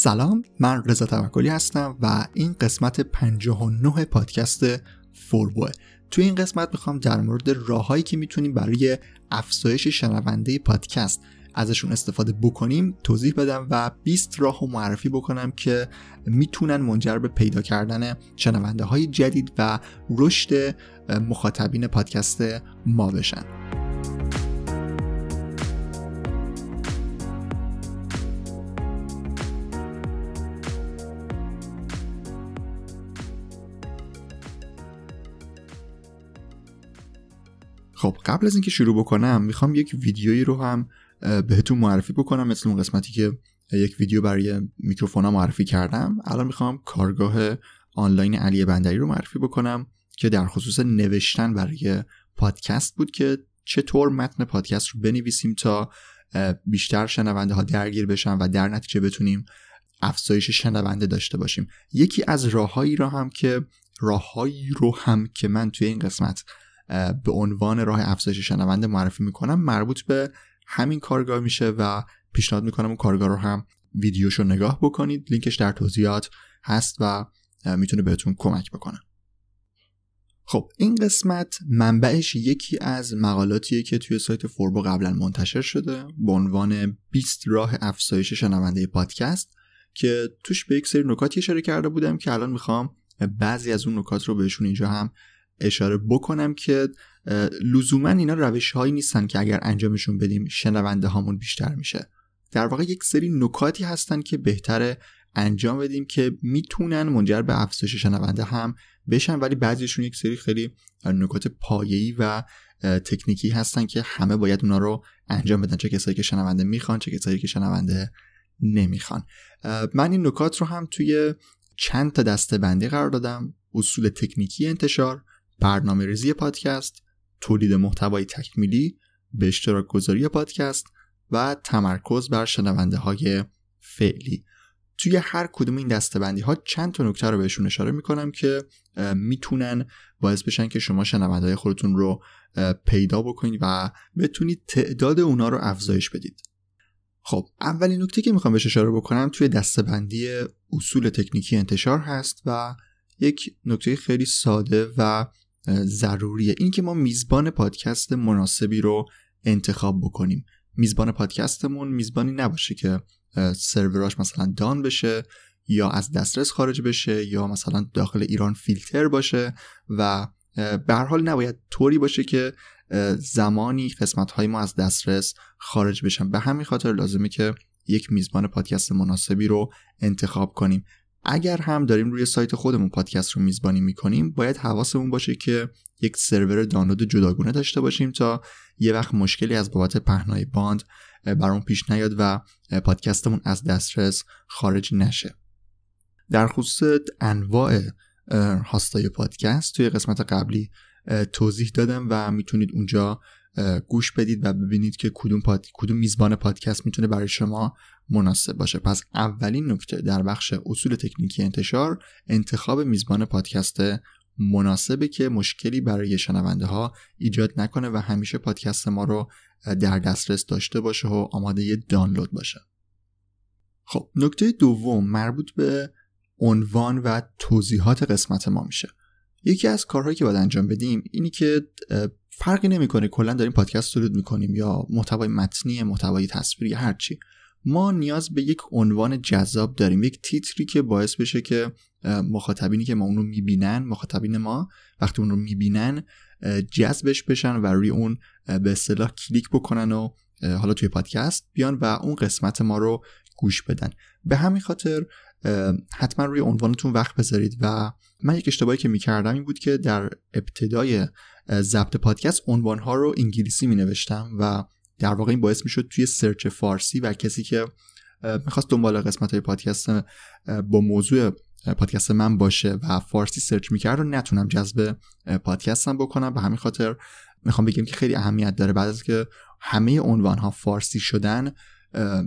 سلام من رضا توکلی هستم و این قسمت 59 پادکست فوربوه توی این قسمت می‌خوام در مورد راههایی که می‌تونیم برای افزایش شنونده پادکست ازشون استفاده بکنیم توضیح بدم و 20 راه و معرفی بکنم که می‌تونن منجر به پیدا کردن شنونده های جدید و رشد مخاطبین پادکست ما بشن. خب قبل از اینکه شروع بکنم می‌خوام یک ویدیویی رو هم بهتون معرفی بکنم مثل اون قسمتی که یک ویدیو برای میکروفون معرفی کردم. الان می‌خوام کارگاه آنلاین علی بندری رو معرفی بکنم که در خصوص نوشتن برای پادکست بود که چطور متن پادکست رو بنویسیم تا بیشتر شنونده ها درگیر بشن و در نتیجه بتونیم افزایش شنونده داشته باشیم. یکی از راههایی را هم که راههایی رو هم که من توی این قسمت به عنوان راه افزایش شنونده معرفی می‌کنم. مربوط به همین کارگاه میشه و پیشنهاد می‌کنم اون کارگاه رو هم ویدیوشو نگاه بکنید. لینکش در توضیحات هست و می‌تونه بهتون کمک بکنه. خب این قسمت منبعش یکی از مقالاتیه که توی سایت فوربو قبلا منتشر شده به عنوان 20 راه افزایش شنونده پادکست که توش به یک سری نکاتی اشاره کرده بودم که الان می‌خوام بعضی از اون نکات رو بهشون اینجا هم اشاره بکنم که لزوما اینا روش هایی نیستن که اگر انجامشون بدیم شنونده هامون بیشتر میشه. در واقع یک سری نکاتی هستن که بهتره انجام بدیم که می‌تونن منجر به افزایش شنونده هم بشن ولی بعضیشون یک سری خیلی نکات پایه‌ای و تکنیکی هستن که همه باید اونا رو انجام بدن. چه کسایی که شنونده می‌خوان چه کسایی که شنونده نمی‌خوان. من این نکات رو هم توی چند تا دسته بندی قرار دادم. اصول تکنیکی انتشار برنامه ریزی پادکست تولید محتوای تکمیلی به اشتراک گذاری پادکست و تمرکز بر شنونده های فعلی. توی هر کدوم این دستبندی ها چند تا نکته رو بهشون اشاره می‌کنم که می‌تونن باعث بشن که شما شنونده خودتون رو پیدا بکنید و بتونید تعداد اونا رو افزایش بدید. خب اولین نکته که می‌خوام بهش اشاره بکنم توی دستبندی اصول تکنیکی انتشار هست و یک نکته خیلی ساده و ضروریه. این که ما میزبان پادکست مناسبی رو انتخاب بکنیم. میزبان پادکستمون میزبانی نباشه که سروراش مثلا دان بشه یا از دسترس خارج بشه یا مثلا داخل ایران فیلتر باشه و به هر حال نباید طوری باشه که زمانی قسمت های ما از دسترس خارج بشن. به همین خاطر لازمه که یک میزبان پادکست مناسبی رو انتخاب کنیم. اگر هم داریم روی سایت خودمون پادکست رو میزبانی می‌کنیم باید حواسمون باشه که یک سرور دانلود جداگونه داشته باشیم تا یه وقت مشکلی از بابت پهنای باند برامون پیش نیاد و پادکستمون از دسترس خارج نشه. در خصوص انواع هاستای پادکست توی قسمت قبلی توضیح دادم و می‌تونید اونجا گوش بدید و ببینید که کدوم, پاد... کدوم میزبان پادکست می‌تونه برای شما مناسب باشه. پس اولین نکته در بخش اصول تکنیکی انتشار انتخاب میزبان پادکست مناسبه که مشکلی برای شنونده ها ایجاد نکنه و همیشه پادکست ما رو در دسترس داشته باشه و آماده دانلود باشه. خب نکته دوم مربوط به عنوان و توضیحات قسمت ما میشه. یکی از کارهایی که باید انجام بدیم اینی که فرقی نمی‌کنه کلا داریم پادکست تولید می‌کنیم یا محتوای متنی محتوای تصویری هرچی. ما نیاز به یک عنوان جذاب داریم یک تیتری که باعث بشه که مخاطبینی که ما اون رو می‌بینن مخاطبین ما وقتی اون رو می‌بینن جذبش بشن و روی اون به اصطلاح کلیک بکنن و حالا توی پادکست بیان و اون قسمت ما رو گوش بدن. به همین خاطر حتما روی عنوانتون وقت بذارید و من یک اشتباهی که می‌کردم این بود که در ابتدای ضبط پادکست عنوانها رو انگلیسی می نوشتم و در واقع این باعث می‌شد توی search فارسی و کسی که می‌خواست دنبال قسمت های پادکست با موضوع پادکست من باشه و فارسی search می‌کرد رو نتونم جذب پادکستم بکنم. به همین خاطر می‌خوام بگم که خیلی اهمیت داره. بعد از که همه عنوان ها فارسی شدن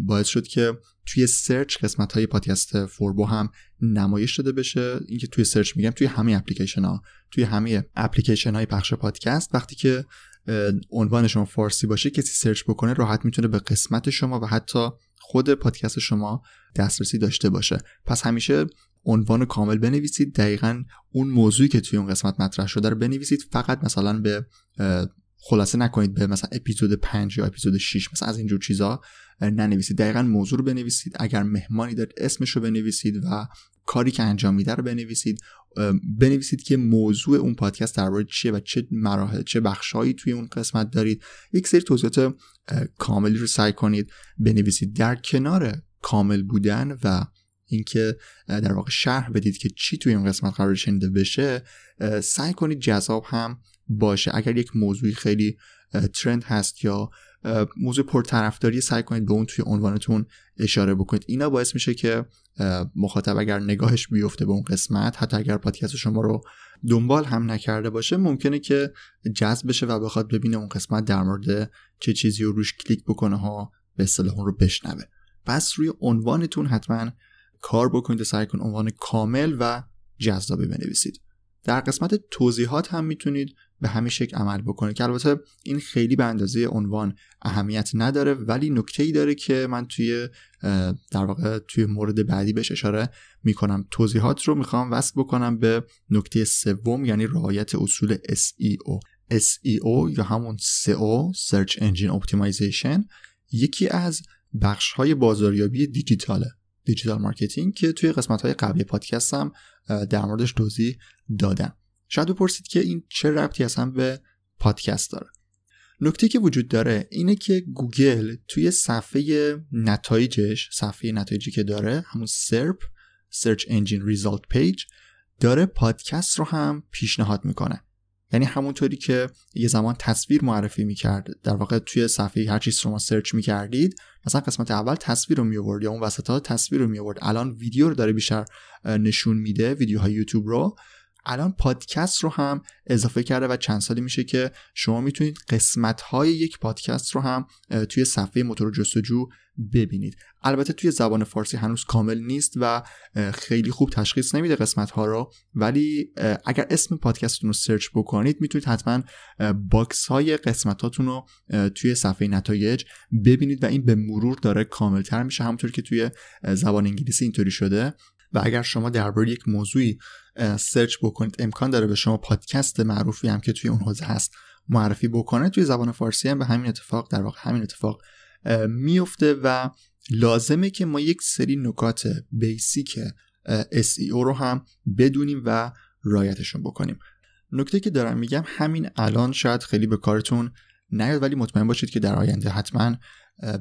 باعث شد که توی search قسمت های پادکست فوربو هم نمایش داده بشه. اینکه توی search میگم توی همه اپلیکیشن ها توی همه اپلیکیشن های پخش پادکست وقتی که عنوان شما فارسی باشه کسی search بکنه راحت می‌تونه به قسمت شما و حتی خود پادکست شما دسترسی داشته باشه. پس همیشه عنوان کامل بنویسید. دقیقا اون موضوعی که توی اون قسمت مطرح شده رو بنویسید. فقط مثلا به خلاصه نکنید به مثلا اپیزود 5 یا اپیزود 6 مثلا از اینجور چیزا ننویسید. دقیقا موضوع رو بنویسید. اگر مهمانی دارید اسمش رو بنویسید و کاری که انجام میده رو بنویسید. بنویسید که موضوع اون پادکست درباره چیه و چه مراحل چه بخشهایی توی اون قسمت دارید. یک سری توضیحات کاملی رو سعی کنید بنویسید. در کنار کامل بودن و اینکه در واقع شرح بدید که چی توی این قسمت قرار شنیده بشه سعی کنید جذاب هم باشه. اگر یک موضوعی خیلی ترند هست یا موضوع پرطرفداری سعی کنید به اون توی عنوانتون اشاره بکنید. اینا باعث میشه که مخاطب اگر نگاهش بیفته به اون قسمت حتی اگر پادکست شما رو دنبال هم نکرده باشه ممکنه که جذب بشه و بخواد ببینه اون قسمت در مورد چه چیزی رو روش کلیک بکنه ها به اصطلاح اون رو بشنوه. پس روی عنوانتون حتما کار بکنید سعی کن عنوان کامل و جذابی بنویسید. در قسمت توضیحات هم می‌تونید به همین شکل عمل بکنید که البته این خیلی به اندازه عنوان اهمیت نداره ولی نکته ای داره که من توی در واقع توی مورد بعدی بهش اشاره می‌کنم. توضیحات رو می‌خوام وصل بکنم به نکته سوم یعنی رعایت اصول SEO SEO یا همون SEO Search Engine Optimization یکی از بخش های بازاریابی دیجیتاله digital marketing که توی قسمت های قبلی پادکستم در موردش توضیح دادم. شاید بپرسید که این چه ربطی اصلا به پادکست داره. نکته که وجود داره اینه که گوگل توی صفحه نتایجش صفحه نتایجی که داره همون SERP Search Engine Result Page داره پادکست رو هم پیشنهاد می‌کنه. یعنی همونطوری که یه زمان تصویر معرفی می‌کرد. در واقع توی صفحه هر چیز رو ما سرچ می‌کردید مثلا قسمت اول تصویر رو میورد یا اون وسط ها تصویر رو میورد الان ویدیو رو داره بیشتر نشون میده ویدیوهای یوتیوب رو. الان پادکست رو هم اضافه کرده و چند سالی میشه که شما می‌تونید قسمت های یک پادکست رو هم توی صفحه موتور جستجو ببینید. البته توی زبان فارسی هنوز کامل نیست و خیلی خوب تشخیص نمیده قسمت ها رو ولی اگر اسم پادکستتون رو search بکنید می‌تونید حتما box های قسمتاتون رو توی صفحه نتایج ببینید و این به مرور داره کاملتر میشه همونطور که توی زبان انگلیسی اینطوری شده. و اگر شما درباره یک موضوعی search بکنید. امکان داره به شما پادکست معروفی هم که توی اون حوزه هست معرفی بکنه. توی زبان فارسی هم به همین اتفاق در واقع همین اتفاق میفته و لازمه که ما یک سری نکات بیسیک SEO رو هم بدونیم و رایتشون بکنیم. نکته که دارم میگم همین الان شاید خیلی به کارتون نیاد ولی مطمئن باشید که در آینده حتما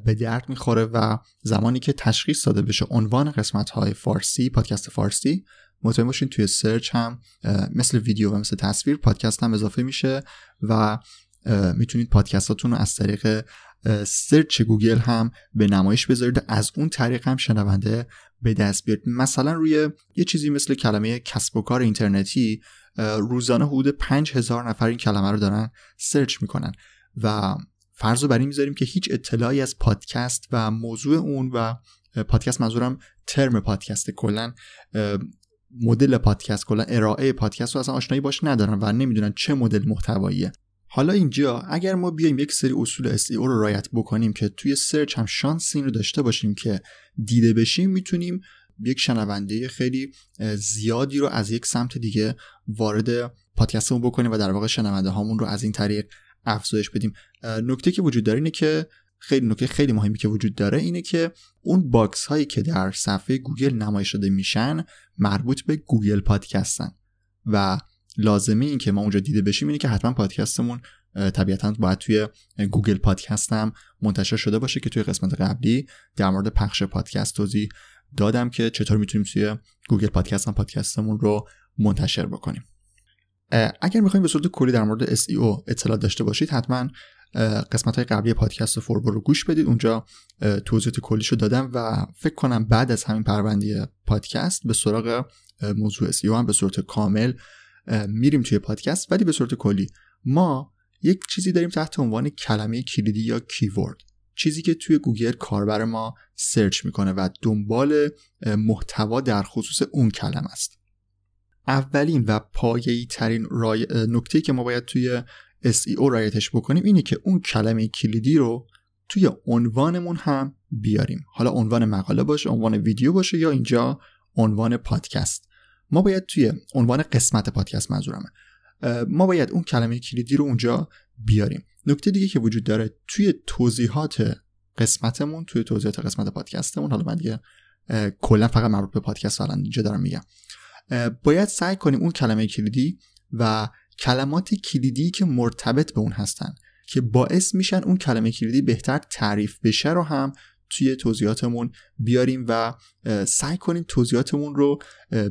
به درد می‌خوره و زمانی که تشخیص داده بشه عنوان قسمت های فارسی پادکست فارسی مطمئن باشین توی سرچ هم مثل ویدیو و مثل تصویر پادکست هم اضافه میشه و می‌تونید پادکستاتون رو از طریق search گوگل هم به نمایش بذارید. از اون طریق هم شنونده به دست بیارید. مثلا روی یه چیزی مثل کلمه کسب و کار اینترنتی روزانه حدود 5000 نفر این کلمه رو دارن search می‌کنن و فرض رو بر این می‌ذاریم که هیچ اطلاعی از پادکست و موضوع اون و پادکست منظورم ترم پادکست کلا مدل پادکست کلا ارائه پادکست رو اصلا آشنایی باش ندارن و نمی‌دونن چه مدل محتواییه. حالا اینجا اگر ما بیایم یک سری اصول SEO رو رعایت بکنیم که توی سرچ هم شانس این رو داشته باشیم که دیده بشیم می‌تونیم یک شنونده خیلی زیادی رو از یک سمت دیگه وارد پادکستمون بکنیم و در واقع شنونده هامون رو از این طریق افزایش بدیم. نکته که وجود داره اینه که خیلی نکته خیلی مهمی که وجود داره اینه که اون box هایی که در صفحه گوگل نمایش داده میشن مربوط به گوگل پادکستن. و لازمه این که ما اونجا دیده بشیم اینه که حتما پادکستمون طبیعتا باید توی گوگل پادکست هم منتشر شده باشه که توی قسمت قبلی در مورد پخش پادکست توضیح دادم که چطور می‌تونیم توی گوگل پادکست هم پادکستمون رو منتشر بکنیم. اگر می‌خوایم به صورت کلی در مورد SEO اطلاع داشته باشید حتما قسمت های قبلی پادکست فوربو رو گوش بدید. اونجا توضیحات کلیشو دادم و فکر کنم بعد از همین پرونده پادکست به سراغ موضوع SEO هم به صورت کامل میریم توی پادکست. ولی به صورت کلی ما یک چیزی داریم تحت عنوان کلمه کلیدی یا keyword چیزی که توی گوگل کاربر ما search می‌کنه و دنبال محتوا در خصوص اون کلمه است. اولین و پایه‌ای ترین رای... نکته که ما باید توی SEO رایتش بکنیم اینه که اون کلمه کلیدی رو توی عنوانمون هم بیاریم. حالا عنوان مقاله باشه عنوان ویدیو باشه یا اینجا عنوان پادکست. ما باید توی عنوان قسمت پادکست منظورمه. ما باید اون کلمه کلیدی رو اونجا بیاریم. نکته دیگه که وجود داره توی توضیحات قسمتمون توی توضیحات قسمت پادکستمون حالا من دیگه کلا فقط مربوط به پادکست الان اینجا دارم میگم. باید سعی کنیم اون کلمه کلیدی و کلمات کلیدی که مرتبط به اون هستن که باعث میشن اون کلمه کلیدی بهتر تعریف بشه رو هم توی توضیحاتمون بیاریم و سعی کنیم توضیحاتمون رو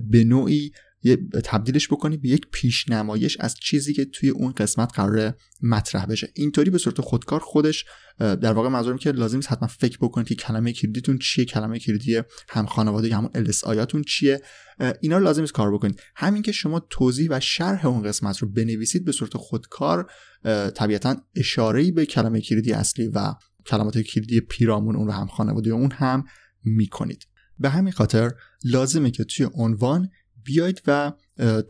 به نوعی تبدیلش بکنیم به یک پیشنمایش از چیزی که توی اون قسمت قرار مطرح بشه. اینطوری به صورت خودکار خودش در واقع منظورم که لازم نیست حتما فکر بکنید که کلمه کلیدیتون چیه کلمه کلیدی هم خانواده همون LS آیاتون چیه. اینا رو لازم نیست کار بکنید. همین که شما توضیح و شرح اون قسمت رو بنویسید به صورت خودکار طبیعتا اشاره به کلمه کلیدی اصلی و کلمات کلیدی پیرامون اون و هم خانواده اون هم می‌کنید. به همین خاطر لازمه که توی عنوان بیاید و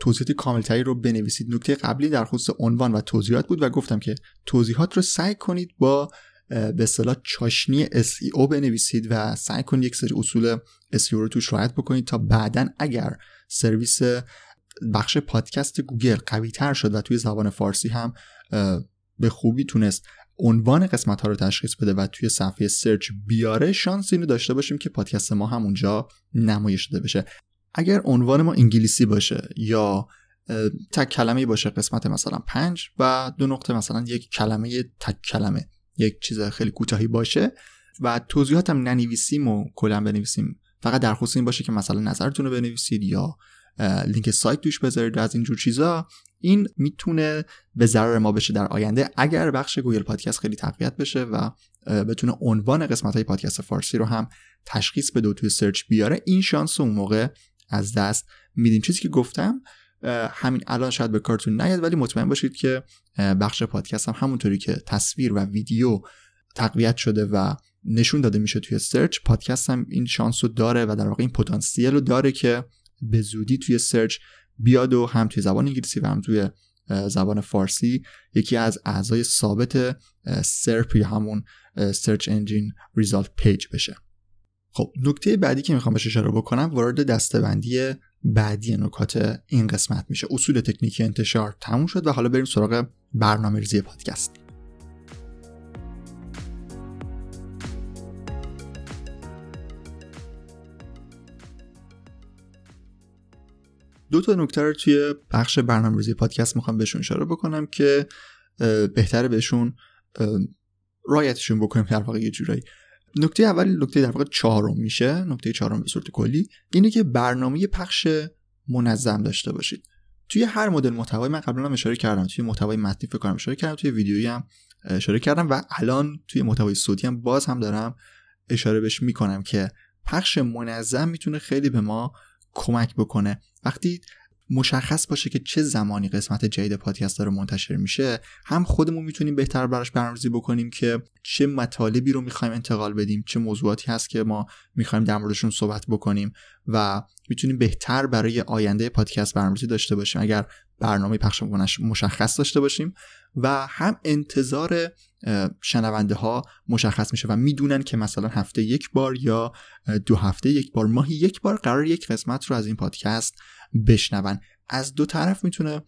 توضیحات کاملتری رو بنویسید. نکته قبلی در خصوص عنوان و توضیحات بود و گفتم که توضیحات رو سعی کنید با به اصطلاح چاشنی SEO بنویسید و سعی کنید یک سری اصول SEO رو توش رعایت بکنید تا بعدا اگر سرویس بخش پادکست گوگل قوی تر شد و توی زبان فارسی هم به خوبی تونست عنوان قسمت ها رو تشخیص بده و توی صفحه search بیاره شانس اینو داشته باشیم که پادکست ما هم اونجا نمایش داده بشه. اگر عنوان ما انگلیسی باشه یا تک کلمه باشه قسمت مثلا پنج و دو نقطه مثلا یک کلمه تک کلمه یک چیز خیلی کوتاهی باشه و توضیحاتم ننویسیم و کلا بنویسیم. فقط در خصوص این باشه که مثلا نظرتون رو بنویسید یا لینک سایت توش بذارید از اینجور چیزا این می‌تونه به ضرر ما بشه در آینده اگر بخش گوگل پادکست خیلی تقویت بشه و بتونه عنوان قسمت های پادکست فارسی رو هم تشخیص بده و توی search بیاره. این شانس اون موقع از دست میدین. چیزی که گفتم همین الان شاید به کارتون نیاد ولی مطمئن باشید که بخش پادکست هم همونطوری که تصویر و ویدیو تقویت شده و نشون داده میشه توی search پادکست هم این شانس رو داره و در واقع این پتانسیل رو داره که به زودی توی search بیاد و هم توی زبان انگلیسی و هم توی زبان فارسی یکی از اعضای ثابت SERP یا همون search engine result page بشه. خب نکته بعدی که می‌خوام بهش اشاره بکنم وارد دستبندی بعدی نکات این قسمت میشه. اصول تکنیکی انتشار تموم شد و حالا بریم سراغ برنامه ریزی پادکست. دو تا نکته رو توی بخش برنامه‌ریزی پادکست می‌خوام بهشون اشاره بکنم که بهتره بهشون رایتشون بکنیم در واقع یه جورایی. نکته اول نکته در واقع چهارم میشه نکته چهارم به صورت کلی اینه که برنامه پخش منظم داشته باشید. توی هر مدل محتوای من قبلا هم اشاره کردم توی محتوای متنی فکر کنم اشاره کردم توی ویدیویی هم اشاره کردم و الان توی محتوای صوتی هم باز هم دارم اشاره بهش می‌کنم که پخش منظم می‌تونه خیلی به ما کمک بکنه. وقتی مشخص باشه که چه زمانی قسمت جدید پادکست داره منتشر میشه. هم خودمون می‌تونیم بهتر براش برنامه‌ریزی بکنیم که چه مطالبی رو می‌خوایم انتقال بدیم چه موضوعاتی هست که ما می‌خوایم در موردشون صحبت بکنیم و می‌تونیم بهتر برای آینده پادکست برنامه‌ریزی داشته باشیم. اگر برنامه پخش مشخص داشته باشیم و هم انتظار شنونده ها مشخص میشه و می‌دونن که مثلا هفته یک بار یا دو هفته یک بار ماهی یک بار قرار یک قسمت رو از این پادکست بشنون. از دو طرف می‌تونه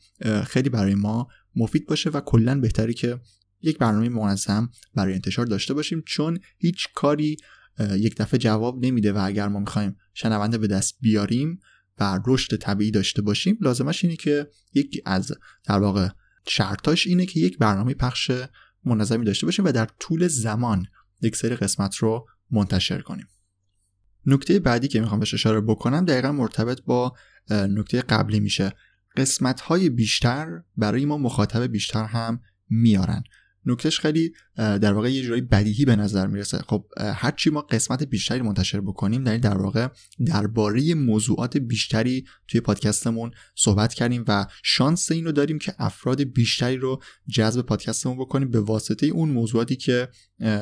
خیلی برای ما مفید باشه و کلا بهتری که یک برنامه منظم برای انتشار داشته باشیم چون هیچ کاری یک دفعه جواب نمیده و اگر ما می‌خوایم شنونده به دست بیاریم و رشد طبیعی داشته باشیم لازمش اینه که یکی از در واقع شرطاش اینه که یک برنامه پخش منظمی داشته باشیم و در طول زمان یک سری قسمت رو منتشر کنیم. نکته بعدی که می‌خوام بهش اشاره بکنم دقیقا مرتبط با نکته قبلی میشه. قسمت های بیشتر برای ما مخاطب بیشتر هم میارن. نکتهش خیلی در واقع یه جورایی بدیهی به نظر می‌رسه. خب هرچی ما قسمت بیشتری منتشر بکنیم در در واقع درباره موضوعات بیشتری توی پادکستمون صحبت کردیم و شانس این رو داریم که افراد بیشتری رو جذب پادکستمون بکنیم به واسطه اون موضوعاتی که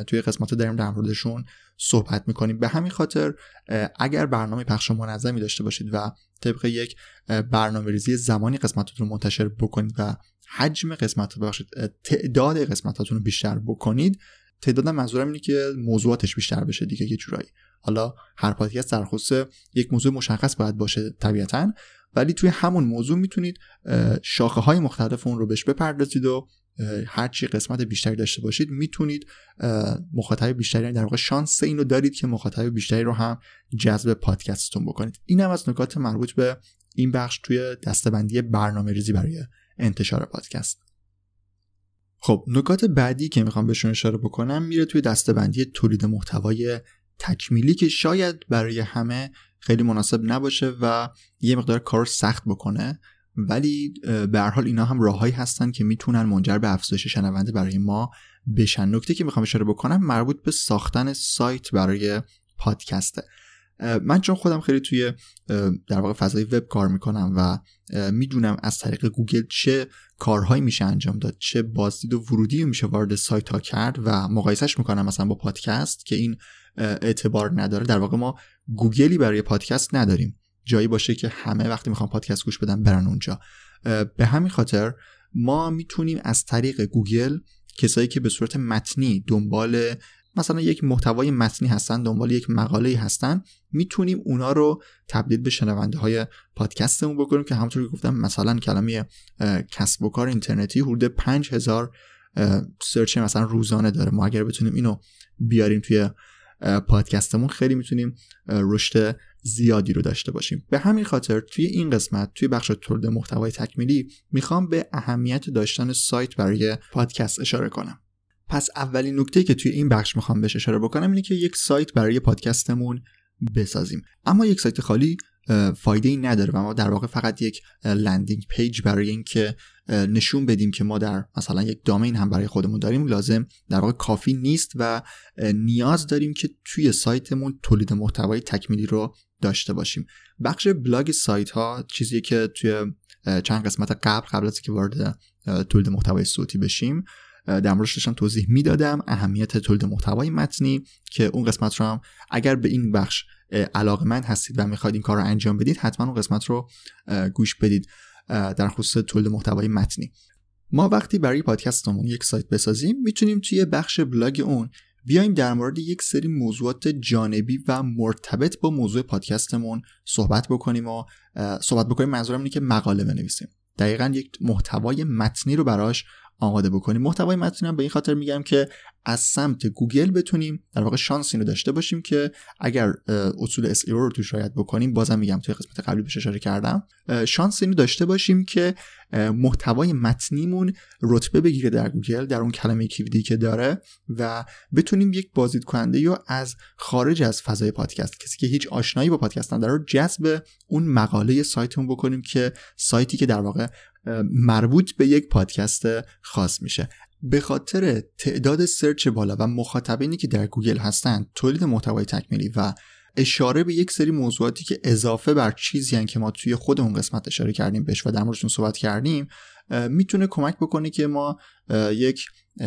توی قسمت داریم در موردشون صحبت می‌کنیم. به همین خاطر اگر برنامه پخش منظمی داشته باشید و طبق یک برنامه ریزی زمانی قسمتاتون رو منتشر بکنید و حجم قسمت بخشید تعداد قسمتاتون رو بیشتر بکنید تعدادم منظورم اینه که موضوعاتش بیشتر بشه دیگه یه جورایی. حالا هر پادکست در خصوص یک موضوع مشخص باید باشه طبیعتا ولی توی همون موضوع می‌تونید شاخه های مختلف اون رو بهش بپردازید و هرچی قسمت بیشتری داشته باشید می‌تونید مخاطب بیشتری یعنی در واقع شانس اینو دارید که مخاطب بیشتری رو هم جذب پادکستتون بکنید. این هم از نکات مربوط به این بخش توی دستبندی برنامه ریزی برای انتشار پادکست. خب نکات بعدی که می‌خوام بهشون اشاره بکنم میره توی دستبندی تولید محتوای تکمیلی که شاید برای همه خیلی مناسب نباشه و یه مقدار کار سخت بکنه. ولی به هر حال اینا هم راههایی هستن که می‌تونن منجر به افزایش شنونده برای ما بشن. نکته که می‌خوام اشاره بکنم مربوط به ساختن سایت برای پادکسته من چون خودم خیلی توی در واقع فضای وب کار می‌کنم و می‌دونم از طریق گوگل چه کارهایی میشه انجام داد چه بازدید و ورودی میشه وارد سایت ها کرد و مقایسش می‌کنم مثلا با پادکست که این اعتبار نداره. در واقع ما گوگلی برای پادکست نداریم. جایی باشه که همه وقتی می‌خوان پادکست گوش بدن برن اونجا. به همین خاطر ما می‌تونیم از طریق گوگل کسایی که به صورت متنی دنبال مثلا یک محتوای متنی هستن دنبال یک مقاله هستن می‌تونیم اونا رو تبدیل به شنونده های پادکستمون بکنیم که همونطور که گفتم مثلا کلمه کسب و کار اینترنتی حدود 5000 سرچ مثلا روزانه داره. ما اگر بتونیم اینو بیاریم توی پادکستمون خیلی می‌تونیم رشد زیادی رو داشته باشیم. به همین خاطر توی این قسمت توی بخش تولید محتوای تکمیلی می‌خوام به اهمیت داشتن سایت برای پادکست اشاره کنم. پس اولین نکته که توی این بخش می‌خوام بهش اشاره بکنم اینه که یک سایت برای پادکستمون بسازیم. اما یک سایت خالی فایده ای نداره و ما در واقع فقط یک landing page برای اینکه نشون بدیم که ما در مثلا یک domain هم برای خودمون داریم لازم در واقع کافی نیست و نیاز داریم که توی سایتمون تولید محتوای تکمیلی رو داشته باشیم. بخش بلاگ سایت ها چیزی که توی چند قسمت قبل قبل از که وارد تولید محتوای صوتی بشیم در موردش داشتم توضیح می‌دادم اهمیت تولید محتوای متنی که اون قسمت رو هم اگر به این بخش علاقمند هستید و می‌خواید این کار رو انجام بدید حتما اون قسمت رو گوش بدید در خصوص تولید محتوای متنی. ما وقتی برای پادکستمون یک سایت بسازیم می‌تونیم توی بخش بلاگ اون بیایم در مورد یک سری موضوعات جانبی و مرتبط با موضوع پادکستمون صحبت بکنیم و صحبت بکنیم. منظورم اینه که مقاله بنویسیم. دقیقا یک محتوای متنی رو براش آماده بکنیم. محتوای متنی به این خاطر میگم که از سمت گوگل بتونیم در واقع شانس اینو داشته باشیم که اگر اصول SEO رو توش رعایت بکنیم بازم میگم توی قسمت قبلی بهش اشاره کردم. شانس اینو داشته باشیم که محتوای متنیمون رتبه بگیره در گوگل در اون کلمه کلیدی که داره و بتونیم یک بازدید کننده یا از خارج از فضای پادکست کسی که هیچ آشنایی با پادکست نداره جذب اون مقاله سایتمون بکنیم که سایتی که در واقع مربوط به یک پادکست خاص میشه. به خاطر تعداد search بالا و مخاطبینی که در گوگل هستند تولید محتوای تکمیلی و اشاره به یک سری موضوعاتی که اضافه بر چیزی که ما توی خود اون قسمت اشاره کردیم بهش و در موردشون صحبت کردیم می‌تونه کمک بکنه که ما یک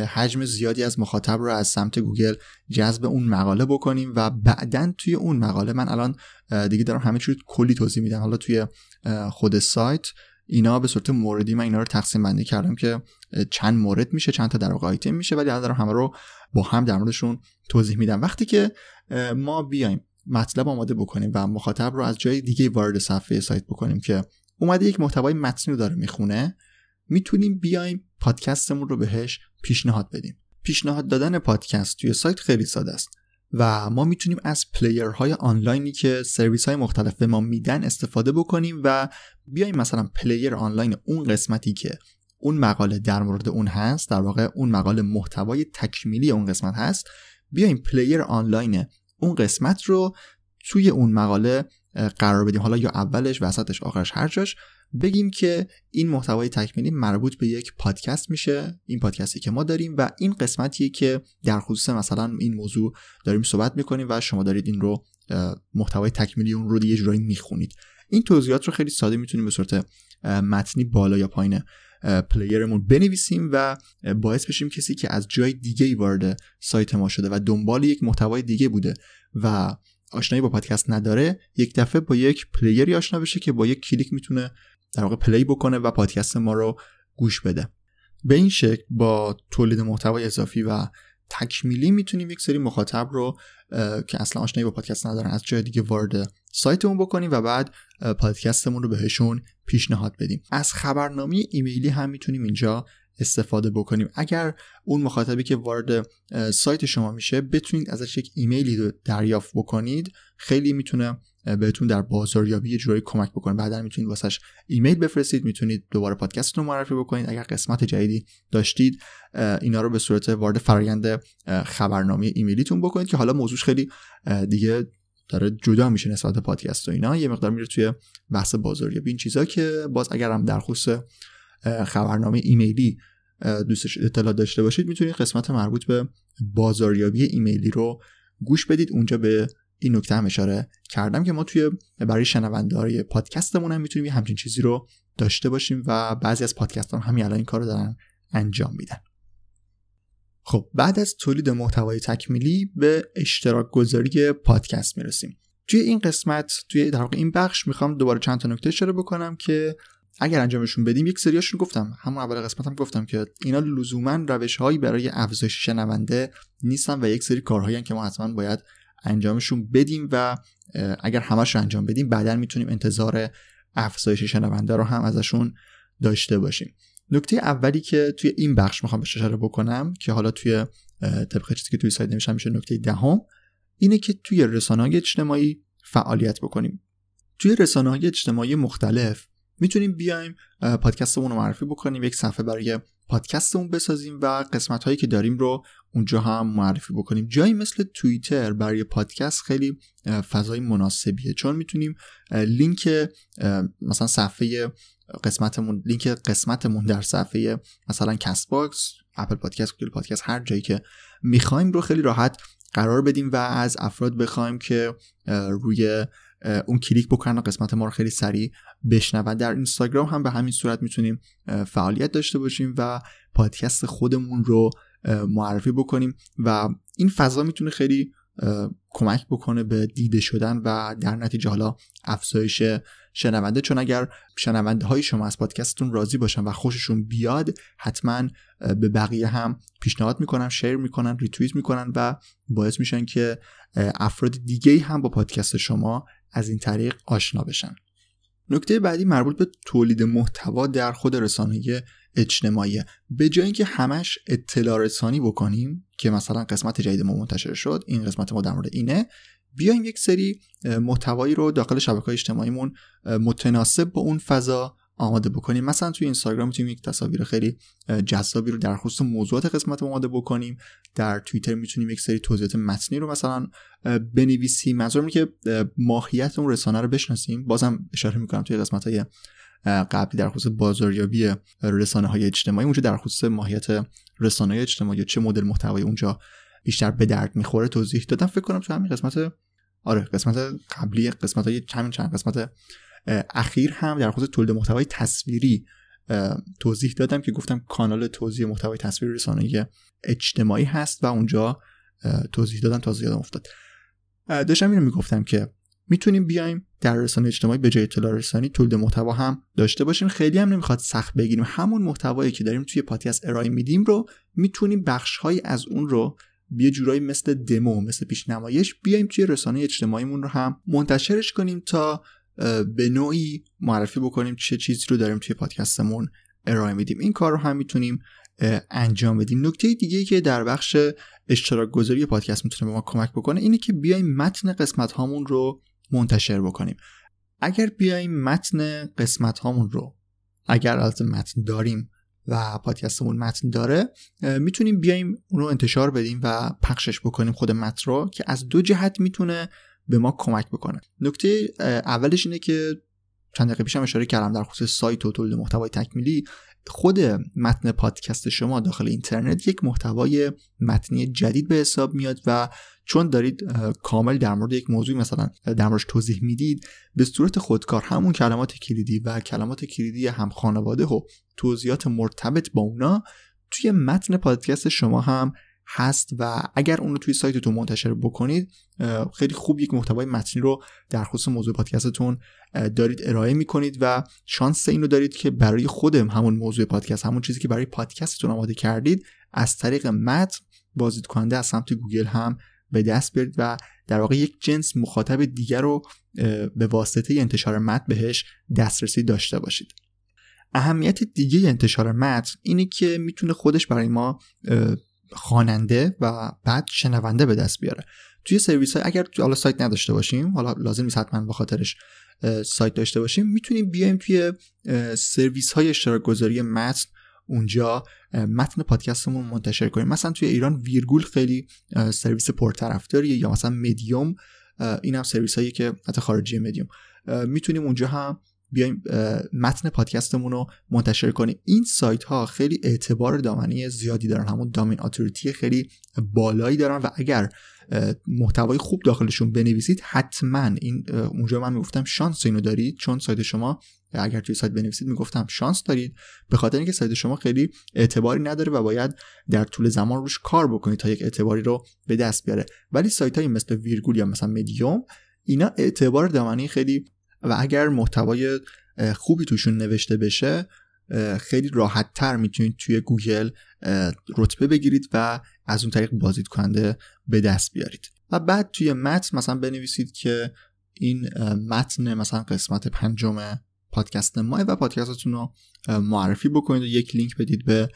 حجم زیادی از مخاطب رو از سمت گوگل جذب اون مقاله بکنیم و بعدا توی اون مقاله من الان دیگه دارم همه چیز کلی توضیح میدم. حالا توی خود سایت اینا به صورت موردی من اینا رو تقسیم بندی کردم که چند مورد میشه چند تا در واقع آیتم میشه ولی الان همه رو با هم در موردشون توضیح میدم. وقتی که ما بیایم مطلب آماده بکنیم و مخاطب رو از جای دیگه وارد صفحه سایت بکنیم که اومده یک محتوای متنی رو داره می‌خونه می‌تونیم بیایم پادکستمون رو بهش پیشنهاد بدیم. پیشنهاد دادن پادکست توی سایت خیلی ساده است. و ما می‌تونیم از player های آنلاینی که سرویس های مختلف به ما میدن استفاده بکنیم و بیایم مثلا player آنلاین اون قسمتی که اون مقاله در مورد اون هست در واقع اون مقاله محتوای تکمیلی اون قسمت هست بیایم player آنلاین اون قسمت رو توی اون مقاله قرار بدیم. حالا یا اولش وسطش آخرش هر جاش بگیم که این محتوای تکمیلی مربوط به یک پادکست میشه این پادکستی که ما داریم و این قسمتیه که در خصوص مثلا این موضوع داریم صحبت می‌کنیم و شما دارید این رو محتوای تکمیلی اون رو یه جورایی می‌خونید. این توضیحات رو خیلی ساده می‌تونیم به صورت متنی بالا یا پایین player مون بنویسیم و باعث بشیم کسی که از جای دیگه وارد سایت ما شده و دنبال یک محتوای دیگه بوده و آشنایی با پادکست نداره یک دفعه با یک player ی آشنا بشه که با یک کلیک می‌تونه در واقع play بکنه و پادکست ما رو گوش بده. به این شکل با تولید محتوای اضافی و تکمیلی می‌تونیم یک سری مخاطب رو که اصلا آشنایی با پادکست ندارن از جای دیگه وارد سایتمون بکنیم و بعد پادکستمون رو بهشون پیشنهاد بدیم. از خبرنامه ایمیلی هم می‌تونیم اینجا استفاده بکنیم. اگر اون مخاطبی که وارد سایت شما میشه بتونید ازش یک ایمیلی رو دریافت بکنید خیلی می‌تونه بهتون در بازاریابی یه جورایی کمک بکنه. بعدا می‌تونید واسش ایمیل بفرستید می‌تونید دوباره پادکستتون معرفی بکنید. اگر قسمت جدیدی داشتید اینا رو به صورت وارد فرایند خبرنامه ایمیلیتون بکنید که حالا موضوعش خیلی دیگه داره جدا میشه نسبت پادکست و اینا. یه مقدار میره توی بحث بازاریابی این چیزا که باز اگر هم در خصوص خبرنامه ایمیلی دوستش اطلاع داشته باشید می‌تونید قسمت مربوط به بازاریابی ایمیلی رو گوش بدید. اونجا به این نکته هم اشاره کردم که ما توی برای شنونده های پادکستمون هم می‌تونیم همچین چیزی رو داشته باشیم و بعضی از پادکست هم همین الان این کار رو دارن انجام میدن. خب بعد از تولید محتوای تکمیلی به اشتراک گذاری پادکست می‌رسیم. توی این قسمت توی در واقع این بخش می‌خوام دوباره چند تا نکته اشاره بکنم که اگر انجامشون بدیم یک سریاشون گفتم. همون اول قسمتم گفتم که اینا لزوما روش هایی برای افزایش شنونده نیستن و یک سری کارهایی که ما حتما باید انجامشون بدیم و اگر همش رو انجام بدیم بعدا می‌تونیم انتظار افزایش شنونده رو هم ازشون داشته باشیم. نکته اولی که توی این بخش می‌خوام بهش اشاره بکنم که حالا توی طبق چیزی که توی سایت نمیشم میشه نکته دهم اینه که توی رسانه‌های اجتماعی فعالیت بکنیم. توی رسانه‌های اجتماعی مختلف می‌تونیم بیایم پادکستمون رو معرفی بکنیم یک صفحه برای پادکستمون بسازیم و قسمت هایی که داریم رو اونجا هم معرفی بکنیم. جایی مثل توییتر برای پادکست خیلی فضای مناسبیه. چون می‌تونیم لینک مثلا صفحه قسمتمون لینک قسمتمون در صفحه مثلا Castbox Apple Podcast Google Podcast هر جایی که می‌خوایم رو خیلی راحت قرار بدیم و از افراد بخوایم که روی اون کلیک بکنن قسمت ما رو خیلی سریع بشنون. در اینستاگرام هم به همین صورت می‌تونیم فعالیت داشته باشیم و پادکست خودمون رو معرفی بکنیم و این فضا می‌تونه خیلی کمک بکنه به دیده شدن و در نتیجه حالا افزایش شنونده. چون اگر شنونده های شما از پادکستتون راضی باشن و خوششون بیاد حتما به بقیه هم پیشنهاد می‌کنن شیر می‌کنن ریتویت می‌کنن و باعث میشن که افراد دیگه هم با پادکست شما از این طریق آشنا بشن. نکته بعدی مربوط به تولید محتوا در خود رسانه اجتماعی. به جای اینکه همش اطلاع رسانی بکنیم که مثلا قسمت جدید ما منتشر شد این قسمت ما در مورد اینه بیایم یک سری محتوایی رو داخل شبکه اجتماعیمون متناسب با اون فضا آماده بکنیم. مثلا توی اینستاگرام می‌تونیم یک تصاویر خیلی جذابی رو در خصوص موضوعات قسمت آماده بکنیم. در توییتر می‌تونیم یک سری توضیحات متنی رو مثلا بنویسیم. منظورم که ماهیت اون رسانه رو بشناسیم. بازم اشاره می‌کنم توی قسمت های قبلی در خصوص بازاریابی رسانه های اجتماعی اونجا در خصوص ماهیت رسانه های اجتماعی چه مدل محتوایی اونجا بیشتر به درد می‌خوره توضیح دادم. فکر کنم تو همین قسمت آره قسمت قبلی قسمت های همین چند قسمت اخیر هم در خصوص تولید محتوای تصویری توضیح دادم که گفتم کانال توضیح محتوای تصویری رسانه اجتماعی هست و اونجا توضیح دادم تا یادم افتاد. داشتم اینو می‌گفتم که می‌تونیم بیایم در رسانه اجتماعی به جای اطلاع رسانی تولید محتوا هم داشته باشیم. خیلی هم نمی‌خواد سخت بگیریم. همون محتوایی که داریم توی پادکست ارائه میدیم رو می‌تونیم بخشهایی از اون رو یه جورایی مثل دمو مثل پیشنمایش بیایم توی رسانه اجتماعیمون رو هم منتشرش کنیم تا به نوعی معرفی بکنیم چه چیزی رو داریم توی پادکستمون ارائه میدیم. این کار رو هم می‌تونیم انجام بدیم. نکته دیگه که در بخش اشتراک گذاری پادکست می‌تونه به ما کمک بکنه اینه که بیایم متن قسمت هامون رو منتشر بکنیم. اگر بیایم متن قسمت هامون رو اگر از متن داریم و پادکستمون متن داره می‌تونیم بیایم اون رو انتشار بدیم و پخشش بکنیم خود متن رو که از دو جهت می‌تونه به ما کمک بکنه. نکته اولش اینه که چند دقیقه پیشم اشاره کردم در خصوص سایت و تولید محتوای تکمیلی. خود متن پادکست شما داخل اینترنت یک محتوای متنی جدید به حساب میاد و چون دارید کامل در مورد یک موضوع مثلا در موردش توضیح می‌دید به صورت خودکار همون کلمات کلیدی و کلمات کلیدی هم خانواده و توضیحات مرتبط با اونا توی متن پادکست شما هم هست و اگر اون رو توی سایتتون منتشر بکنید خیلی خوب یک محتوای متنی رو در خصوص موضوع پادکستتون دارید ارائه می‌کنید و شانس اینو دارید که برای خودم همون موضوع پادکست همون چیزی که برای پادکستتون آماده کردید از طریق متن بازدید کننده از سمت گوگل هم به دست بیارید و در واقع یک جنس مخاطب دیگر رو به واسطه انتشار متن بهش دسترسی داشته باشید. اهمیت دیگه انتشار متن اینه که می‌تونه خودش برای ما خواننده و بعد شنونده به دست بیاره. توی سرویس های اگر حالا سایت نداشته باشیم حالا لازم نیست حتما به خاطرش سایت داشته باشیم می‌تونیم بیایم توی سرویس های اشتراک گذاری متن اونجا متن پادکستمون منتشر کنیم. مثلا توی ایران ویرگول خیلی سرویس پرطرفداریه یا مثلا مدیوم این هم سرویس هایی که حتی خارجی مدیوم. می‌تونیم اونجا هم بیایم متن پادکستمون رو منتشر کنیم. این سایت ها خیلی اعتبار دامنی زیادی دارن. همون domain authority خیلی بالایی دارن و اگر محتوای خوب داخلشون بنویسید حتما این اونجا من می‌گفتم شانس اینو دارید. چون سایت شما اگر توی سایت بنویسید می‌گفتم شانس دارید. به خاطر اینکه سایت شما خیلی اعتباری نداره و باید در طول زمان روش کار بکنید تا یک اعتباری رو به دست بیاره. ولی سایت های مثل ویرگول یا مثلا مدیوم اینا اعتبار دامنی خیلی و اگر محتوای خوبی توشون نوشته بشه خیلی راحت تر می‌تونید توی گوگل رتبه بگیرید و از اون طریق بازدید کننده به دست بیارید. و بعد توی متن مثلا بنویسید که این متن مثلا قسمت پنجم پادکست ماه و پادکستتون رو معرفی بکنید و یک لینک بدید به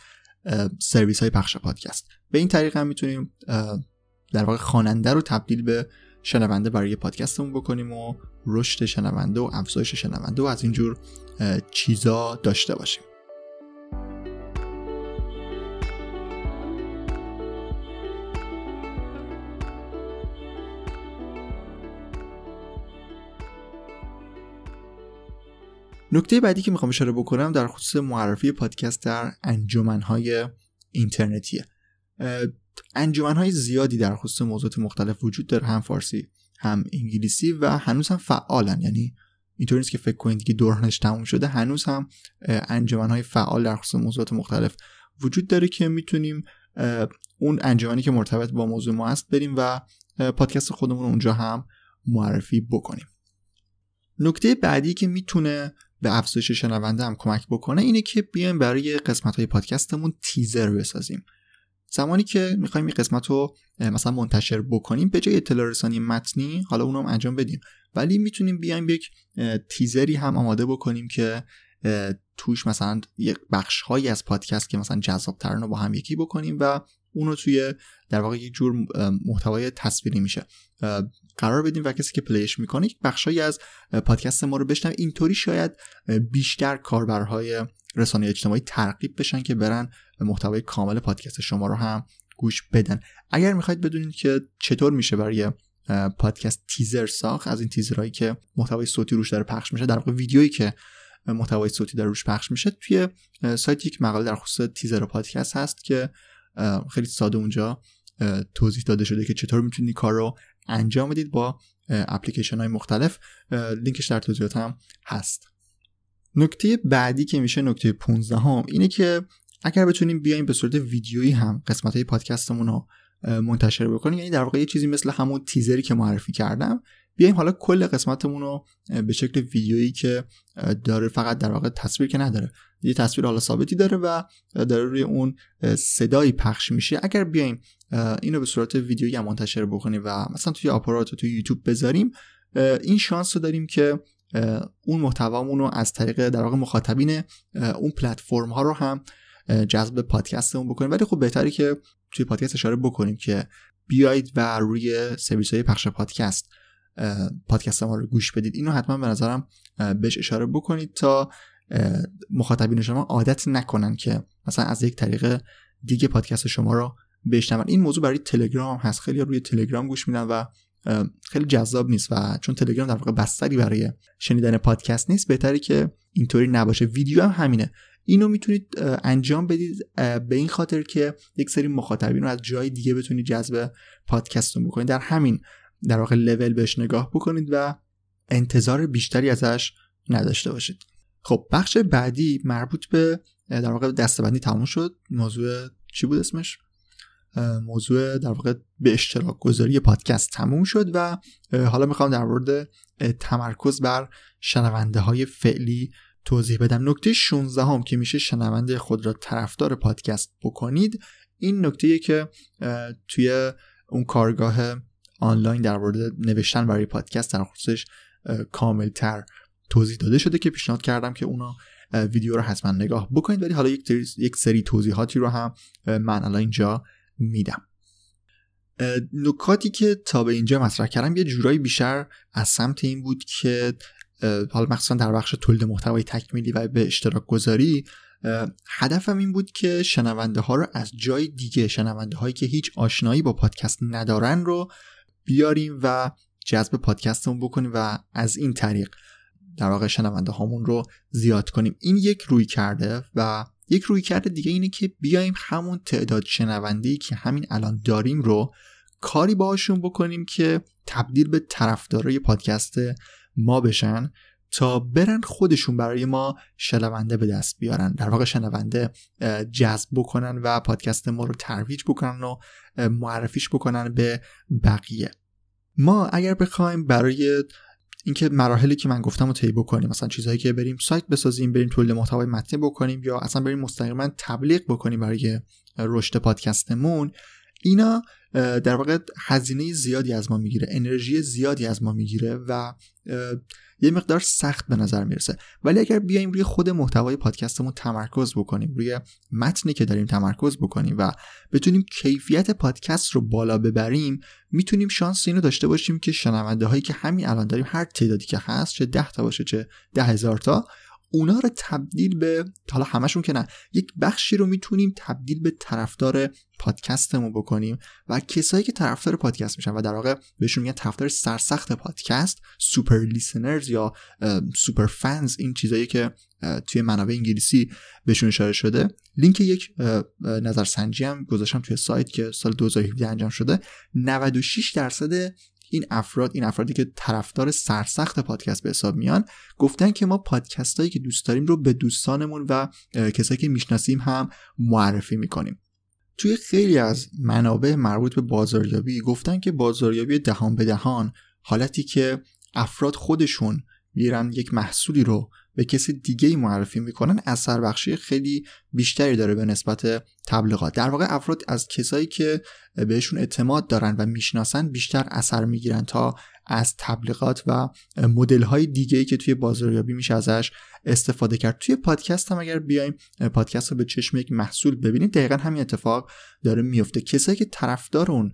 سرویس های پخش پادکست. به این طریق هم می‌تونیم در واقع خواننده رو تبدیل به شنونده برای پادکستمون بکنیم و رشد شنونده و افزایش شنونده و از اینجور چیزا داشته باشیم. نکته بعدی که می‌خوام اشاره بکنم در خصوص معرفی پادکست در انجمنهای اینترنتیه. انجمنهای زیادی در خصوص موضوعات مختلف وجود داره هم فارسی هم انگلیسی و هنوز هم فعالن. یعنی اینطوری نیست که فکر کنید که دورانش تموم شده هنوز هم انجمنهای فعال در خصوص موضوعات مختلف وجود داره که می‌تونیم اون انجمنی که مرتبط با موضوع ما هست بریم و پادکست خودمون اونجا هم معرفی بکنیم. نکته بعدی که می‌تونه به افزایش شنونده هم کمک بکنه اینه که بیایم برای قسمت های پادکستمون تیزر بسازیم. زمانی که می‌خوایم این قسمت رو مثلا منتشر بکنیم به جای اطلاع رسانی متنی حالا اونم انجام بدیم. ولی می‌تونیم بیایم یک تیزری هم آماده بکنیم که توش مثلا یک بخش هایی از پادکست که مثلا جذاب ترن رو با هم یکی بکنیم و اونو توی در واقع یک جور محتوای تصویری میشه. قرار بدیم و کسی که پلیش می‌کنه یک بخشهایی از پادکست ما رو بشنوه. اینطوری شاید بیشتر کاربرهای رسانه اجتماعی ترغیب بشن که برن محتوای کامل پادکست شما رو هم گوش بدن. اگر می‌خواید بدونید که چطور میشه برای پادکست تیزر ساخت از این تیزرهایی که محتوای صوتی روش داره پخش میشه در واقع ویدیویی که محتوای صوتی داره روش پخش میشه توی سایت یک مقاله در خصوص تیزر پادکست هست که خیلی ساده اونجا توضیح داده شده که چطور می‌تونید کار رو انجام بدید با اپلیکیشن های مختلف. لینکش در توضیحات هم هست. نکته بعدی که میشه نکته 15 هم اینه که اگر بتونیم بیایم به صورت ویدیویی هم قسمت های پادکستمون رو منتشر بکنیم یعنی در واقع یه چیزی مثل همون تیزری که معرفی کردم بیایم حالا کل قسمتمون رو به شکل ویدیویی که داره فقط در واقع تصویر که نداره یه تصویر حالا ثابتی داره و داره روی اون صدایی پخش میشه. اگر بیایم اینو به صورت ویدیویی منتشر بکنیم و مثلا توی آپارات و توی یوتیوب بذاریم این شانس رو داریم که اون محتوامون رو از طریق در واقع مخاطبین اون پلتفرم ها رو هم جذب پادکستمون بکنیم. ولی خب بهتری که توی پادکست اشاره بکنیم که بیایید و روی سرویس های پخش پادکست پادکست ما رو گوش بدید. اینو حتما به نظرم بهش اشاره بکنید تا مخاطبین شما عادت نکنن که مثلا از یک طریق دیگه پادکست شما رو بشنون. این موضوع برای تلگرام هست. خیلی روی تلگرام گوش میدن و خیلی جذاب نیست و چون تلگرام در واقع بستری برای شنیدن پادکست نیست بهتره که اینطوری نباشه. ویدیو هم همینه. اینو می‌تونید انجام بدید به این خاطر که یک سری مخاطبین رو از جای دیگه بتونید جذب پادکستتون بکنید. در همین در واقع لول بهش نگاه بکنید و انتظار بیشتری ازش نداشته باشید. خب بخش بعدی مربوط به در واقع دستبندی تموم شد. موضوع چی بود اسمش؟ موضوع در واقع به اشتراک گذاری پادکست تموم شد و حالا می‌خوام در مورد تمرکز بر شنونده های فعلی توضیح بدم. نکته 16 هم که میشه شنونده خود را طرفدار پادکست بکنید این نکته که توی اون کارگاه آنلاین در مورد نوشتن برای پادکست در خصوصش کاملتر توضیح داده شده که پیشنهاد کردم که اونا ویدیو رو حتما نگاه بکنید. ولی حالا یک, یک سری توضیحاتی رو هم من الان اینجا میدم. نکاتی که تا به اینجا مطرح کردم یه جورایی بیشتر از سمت این بود که حالا مخصوصا در بخش تولید محتوای تکمیلی و به اشتراک گذاری هدفم این بود که شنونده ها رو از جای دیگه شنونده هایی که هیچ آشنایی با پادکست ندارن رو بیاریم و جذب پادکستمون بکنیم و از این طریق در واقع شنونده هامون رو زیاد کنیم. این یک روی کرده و یک روی کرده دیگه اینه که بیایم همون تعداد شنونده که همین الان داریم رو کاری باهاشون بکنیم که تبدیل به طرفدارای پادکست ما بشن تا برن خودشون برای ما شنونده به دست بیارن. در واقع شنونده جذب بکنن و پادکست ما رو ترویج بکنن و معرفیش بکنن به بقیه. ما اگر بخوایم برای اینکه مراحلی که من گفتم رو طی بکنیم مثلا چیزهایی که بریم سایت بسازیم بریم تولید محتوای متنی بکنیم یا اصلا بریم مستقیما تبلیغ بکنیم برای رشد پادکستمون اینا در واقع هزینه زیادی از ما می‌گیره انرژی زیادی از ما می‌گیره و یه مقدار سخت به نظر می‌رسه. ولی اگر بیایم روی خود محتوای پادکستمون تمرکز بکنیم روی متنی که داریم تمرکز بکنیم و بتونیم کیفیت پادکست رو بالا ببریم می‌تونیم شانس اینو داشته باشیم که شنونده هایی که همین الان داریم هر تعدادی که هست چه ده تا باشه چه ده هزار تا اونا رو تبدیل به حالا همشون که نه یک بخشی رو می‌تونیم تبدیل به طرفدار پادکستمون بکنیم و کسایی که طرفدار پادکست میشن و در واقع بهشون میگن طرفدار سرسخت پادکست super listeners یا super fans این چیزایی که توی منابع انگلیسی بهشون اشاره شده. لینک یک نظرسنجی هم گذاشتم توی سایت که سال 2017 انجام شده. 96 درصد این افراد این افرادی که طرفدار سرسخت پادکست به حساب میان گفتن که ما پادکست هایی که دوست داریم رو به دوستانمون و کسایی که می‌شناسیم هم معرفی می‌کنیم. توی خیلی از منابع مربوط به بازاریابی گفتن که بازاریابی دهان به دهان حالتی که افراد خودشون میرن یک محصولی رو به کسی دیگه معرفی می‌کنن اثر بخشی خیلی بیشتری داره به نسبت تبلیغات. در واقع افراد از کسایی که بهشون اعتماد دارن و می‌شناسن بیشتر اثر می‌گیرن تا از تبلیغات و مدل های دیگه ای که توی بازاریابی میشه ازش استفاده کرد. توی پادکست هم اگر بیایم پادکست رو به چشم یک محصول ببینیم دقیقا همین اتفاق داره میفته. کسایی که طرفدار اون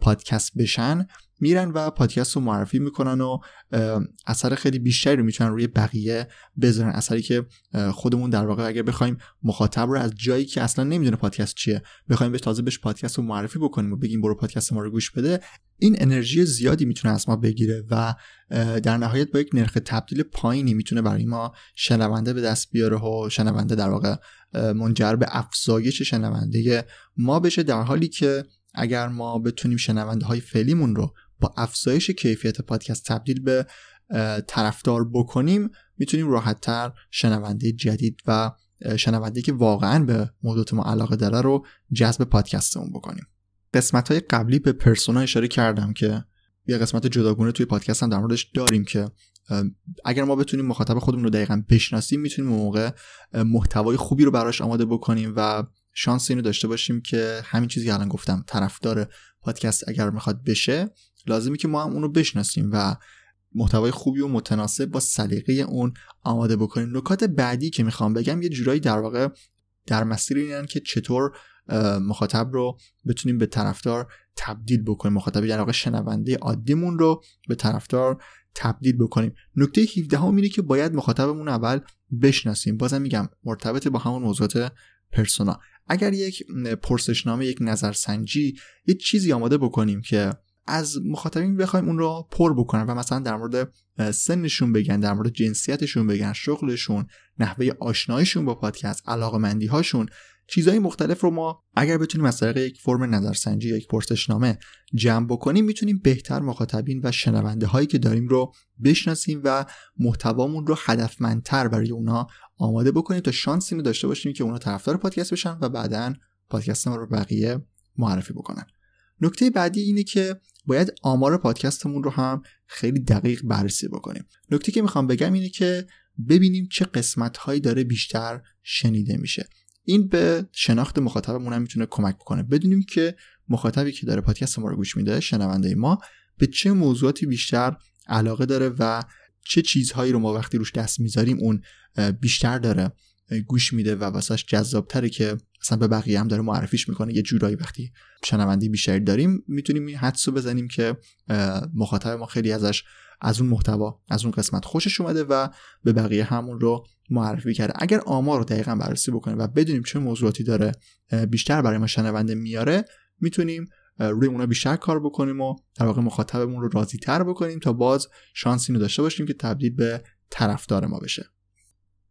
پادکست بشن میرن و پادکست رو معرفی می‌کنن و اثر خیلی بیشتری رو می‌تونن روی بقیه بذارن. اثری که خودمون در واقع اگر بخوایم مخاطب رو از جایی که اصلا نمی‌دونه پادکست چیه بخوایم بهش تازه بهش پادکست رو معرفی بکنیم و بگیم برو پادکست ما رو گوش بده این انرژی زیادی می‌تونه از ما بگیره و در نهایت با یک نرخ تبدیل پایینی می‌تونه برای ما شنونده به دست بیاره و شنونده در واقع منجر به افزایش شنونده ما بشه در حالی که اگر ما بتونیم شنونده های فعلیمون رو با افزایش کیفیت پادکست تبدیل به طرفدار بکنیم می‌تونیم راحتتر شنونده جدید و شنونده که واقعا به موضوع ما علاقه داره رو جذب پادکستمون بکنیم. قسمت های قبلی به پرسونا اشاره کردم که یه قسمت جداگونه توی پادکست هم در موردش داریم که اگر ما بتونیم مخاطب خودمون رو دقیقا بشناسیم می‌تونیم موقع محتوای خوبی رو براش آماده بکنیم و شانس اینو داشته باشیم که همین چیزی که الان گفتم طرفدار پادکست اگر می‌خواد بشه لازمی که ما هم اونو بشناسیم و محتوای خوبی و متناسب با سلیقه اون آماده بکنیم. نکات بعدی که می‌خوام بگم یه جورایی در واقع در مسیر اینن که چطور مخاطب رو بتونیم به طرفدار تبدیل بکنیم. مخاطب در واقع شنونده عادیمون رو به طرفدار تبدیل بکنیم. نکته 17 هم اینه که باید مخاطبمون اول بشناسیم. بازم میگم مرتبط با همون موضوعات پرسونا. اگر یک پرسشنامه یک نظرسنجی یک چیزی آماده بکنیم که از مخاطبین بخوایم اون رو پر بکنن و مثلا در مورد سنشون بگن در مورد جنسیتشون بگن شغلشون نحوه آشنایشون با پادکست علاقه هاشون چیزهای مختلف رو ما اگر بتونیم از طریق یک فرم نظرسنجی یا یک پرسشنامه جمع بکنیم می‌تونیم بهتر مخاطبین و شنونده هایی که داریم رو بشناسیم و محتوامون رو هدفمندتر برای اونا آماده بکنیم تا شانس اینو داشته باشیم که اونا طرفدار پادکست بشن و بعدا پادکست ما رو بقیه معرفی بکنن. نکته بعدی اینه که باید آمار پادکستمون رو هم خیلی دقیق بررسی بکنیم. نکته که می‌خوام بگم اینه که ببینیم چه قسمت هایی داره بیشتر شنیده میشه. این به شناخت مخاطبمون هم می‌تونه کمک بکنه. بدونیم که مخاطبی که داره پادکست ما رو گوش میده شنونده ما به چه موضوعاتی بیشتر علاقه داره و چه چیزهایی رو ما وقتی روش دست می‌ذاریم اون بیشتر داره گوش میده و واسش جذابتره که مثلا به بقیه هم داره معرفیش می‌کنه. یه جورایی وقتی شنوندی بیشتری داریم می‌تونیم حدس بزنیم که مخاطب ما خیلی ازش از اون محتوا از اون قسمت خوشش اومده و به بقیه همون رو معرفی کرده. اگر آمار رو دقیقا بررسی بکنیم و بدونیم چه موضوعاتی داره بیشتر برای ما شنونده میاره می‌تونیم روی اونا بیشتر کار بکنیم و در واقع مخاطبمون رو راضی تر بکنیم تا باز شانس اینو داشته باشیم که تبدیل به طرفدار ما بشه.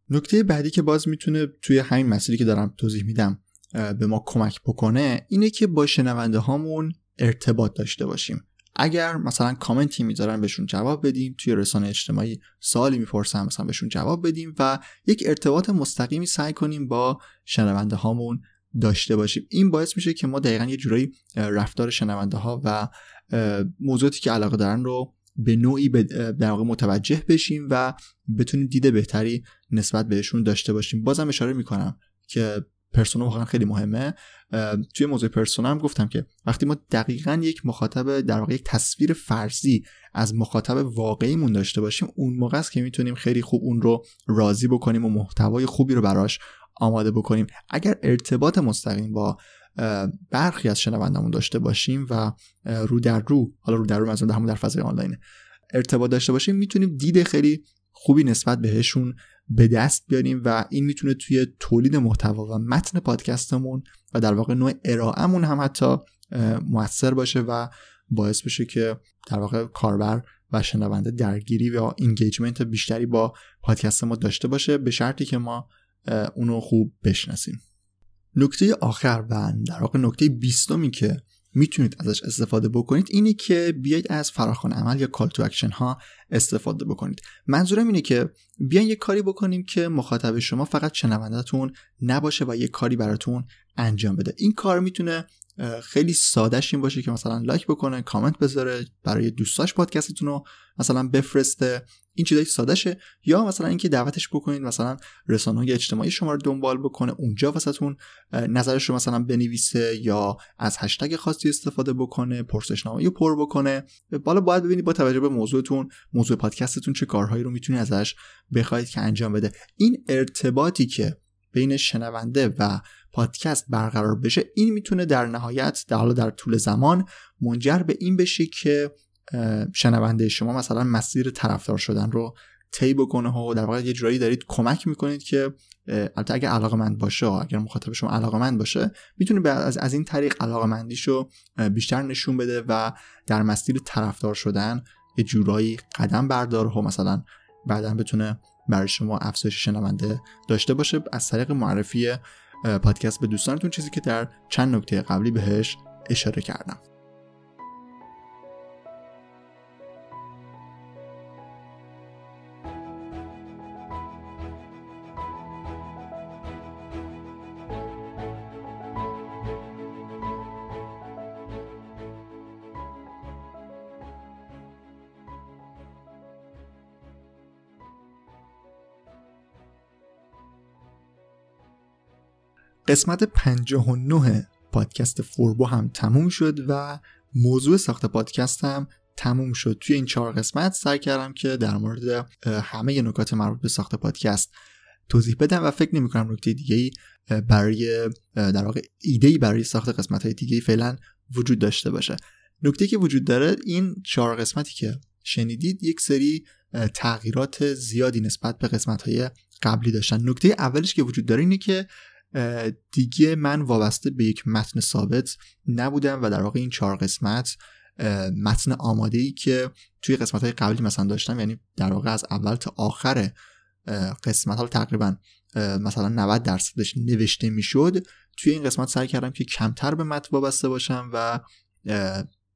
نکته بعدی که باز می‌تونه توی همین مسیری که دارم توضیح میدم به ما کمک بکنه اینه که با شنونده هامون ارتباط داشته باشیم. اگر مثلا کامنتی می‌ذارن بهشون جواب بدیم. توی رسانه اجتماعی سوالی می‌پرسن مثلا بهشون جواب بدیم و یک ارتباط مستقیمی سعی کنیم با شنونده هامون داشته باشیم. این باعث میشه که ما دقیقا یه جورایی رفتار شنونده ها و موضوعاتی که علاقه دارن رو به نوعی در واقع متوجه بشیم و بتونیم دید بهتری نسبت بهشون داشته باشیم. بازم اشاره می‌کنم که پرسونا واقعا خیلی مهمه. توی موضوع پرسونا هم گفتم که وقتی ما دقیقا یک مخاطب در واقع یک تصویر فرضی از مخاطب واقعیمون داشته باشیم اون موقع است که می‌تونیم خیلی خوب اون رو راضی بکنیم و محتوای خوبی رو براش آماده بکنیم. اگر ارتباط مستقیم با برخی از شنوندمون داشته باشیم و رو در رو حالا رو در رو مثلا در فضای آنلاین ارتباط داشته باشیم می‌تونیم دید خیلی خوبی نسبت بهشون به دست بیاریم و این می‌تونه توی تولید محتوا و متن پادکستمون و در واقع نوع ارائهمون هم حتی موثر باشه و باعث بشه که در واقع کاربر و شنونده درگیری و engagement بیشتری با پادکست ما داشته باشه به شرطی که ما اونو خوب بشناسیم. نکته آخر و در واقع نکته بیستمی که می‌تونید ازش استفاده بکنید اینه که بیاید از فراخوان عمل یا call to action ها استفاده بکنید. منظورم اینه که بیاین یه کاری بکنیم که مخاطب شما فقط شنوندهتون نباشه و یه کاری براتون انجام بده. این کار می‌تونه خیلی سادهش این باشه که مثلا لایک بکنه کامنت بذاره برای دوستاش پادکستتون رو مثلا بفرسته. این چیزای سادهشه. یا مثلا اینکه دعوتش بکنید مثلا رسانه های اجتماعی شما رو دنبال بکنه اونجا واسهتون نظرش رو مثلا بنویسه یا از هشتگ خاصی استفاده بکنه پرسشنامه رو پر بکنه. بالا باید ببینید با توجه به موضوعتون موضوع پادکستتون چه کارهایی رو می‌تونید ازش بخواید که انجام بده. این ارتباطی که بین شنونده و پادکست برقرار بشه این می‌تونه در نهایت در حالا در طول زمان منجر به این بشه که شنونده شما مثلا مسیر طرفدار شدن رو طی بکنه و در واقع یه جورایی دارید کمک می‌کنید که البته اگر علاقه مند باشه اگر مخاطب شما علاقه مند باشه می‌تونه از, از این طریق علاقه مندیشو بیشتر نشون بده و در مسیر طرفدار شدن یه جورایی قدم برداره و مثلا بعدا بتونه برای شما افزایش شنونده داشته باشه. از طریق معرفی پادکست به دوستانتون چیزی که در چند نکته قبلی بهش اشاره کردم. قسمت 59 پادکست فوربو هم تموم شد و موضوع ساخت پادکست هم تموم شد. توی این چهار قسمت سعی کردم که در مورد همه نکات مربوط به ساخت پادکست توضیح بدم و فکر نمی کنم نکته دیگه ای برای در واقع ایده ای برای ساخت قسمت های دیگه فعلا وجود داشته باشه. نکته که وجود داره این چهار قسمتی که شنیدید یک سری تغییرات زیادی نسبت به قسمت های قبلی داشتن. نکته اولش که وجود داره اینه که دیگه من وابسته به یک متن ثابت نبودم و در واقع این چهار قسمت متن آماده ای که توی قسمت های قبلی مثلا داشتم یعنی در واقع از اول تا آخر قسمت ها تقریبا مثلا 90 درصدش نوشته می‌شد توی این قسمت سعی کردم که کمتر به متن وابسته باشم و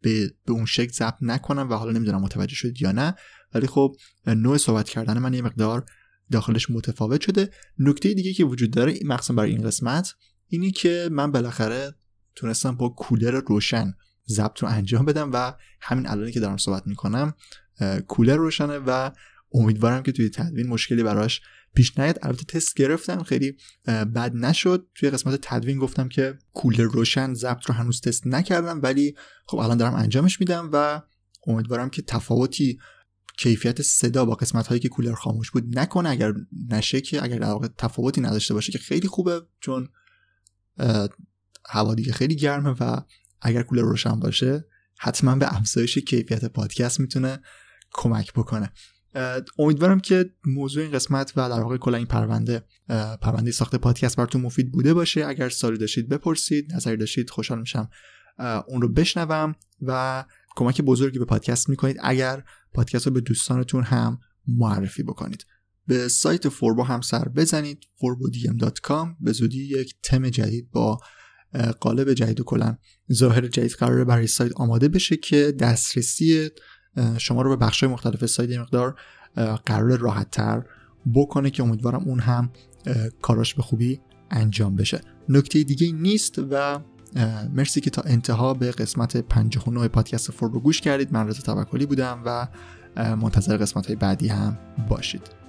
به, به اون شکل ضبط نکنم و حالا نمی‌دونم متوجه شد یا نه ولی خب نوع صحبت کردن من یه مقدار داخلش متفاوت شده. نکته دیگه که وجود داره مخصوصا برای این قسمت اینی که من بالاخره تونستم با کولر روشن ضبط رو انجام بدم و همین الانی که دارم صحبت می‌کنم کولر روشنه و امیدوارم که توی تدوین مشکلی براش پیش نیاد. البته تست گرفتم خیلی بد نشد. توی قسمت تدوین گفتم که کولر روشن ضبط رو هنوز تست نکردم ولی خب الان دارم انجامش میدم و امیدوارم که تفاوتی کیفیت صدا با قسمت هایی که کولر خاموش بود نکنه اگر نشه که اگر در واقع تفاوتی نداشته باشه که خیلی خوبه چون هوا دیگه خیلی گرمه و اگر کولر روشن باشه حتما به افزایش کیفیت پادکست می‌تونه کمک بکنه. امیدوارم که موضوع این قسمت و در واقع کلا این پرونده پرونده ساخت پادکست براتون مفید بوده باشه. اگر سالی داشتید بپرسید نظری داشتید خوشحال میشم اون رو بشنوم و کمک بزرگی به پادکست می‌کنید. اگر پادکست رو به دوستانتون هم معرفی بکنید. به سایت فوربو هم سر بزنید forbodm.com به زودی یک تم جدید با قالب جدید و کلا ظاهر جدید قراره برای سایت آماده بشه که دسترسی شما رو به بخش مختلف سایت مقدار قرار راحت تر بکنه که امیدوارم اون هم کاراش به خوبی انجام بشه. نکته دیگه نیست و مرسی که تا انتها به قسمت 59 پادکست فوربو گوش کردید. من رضا توکلی بودم و منتظر قسمت های بعدی هم باشید.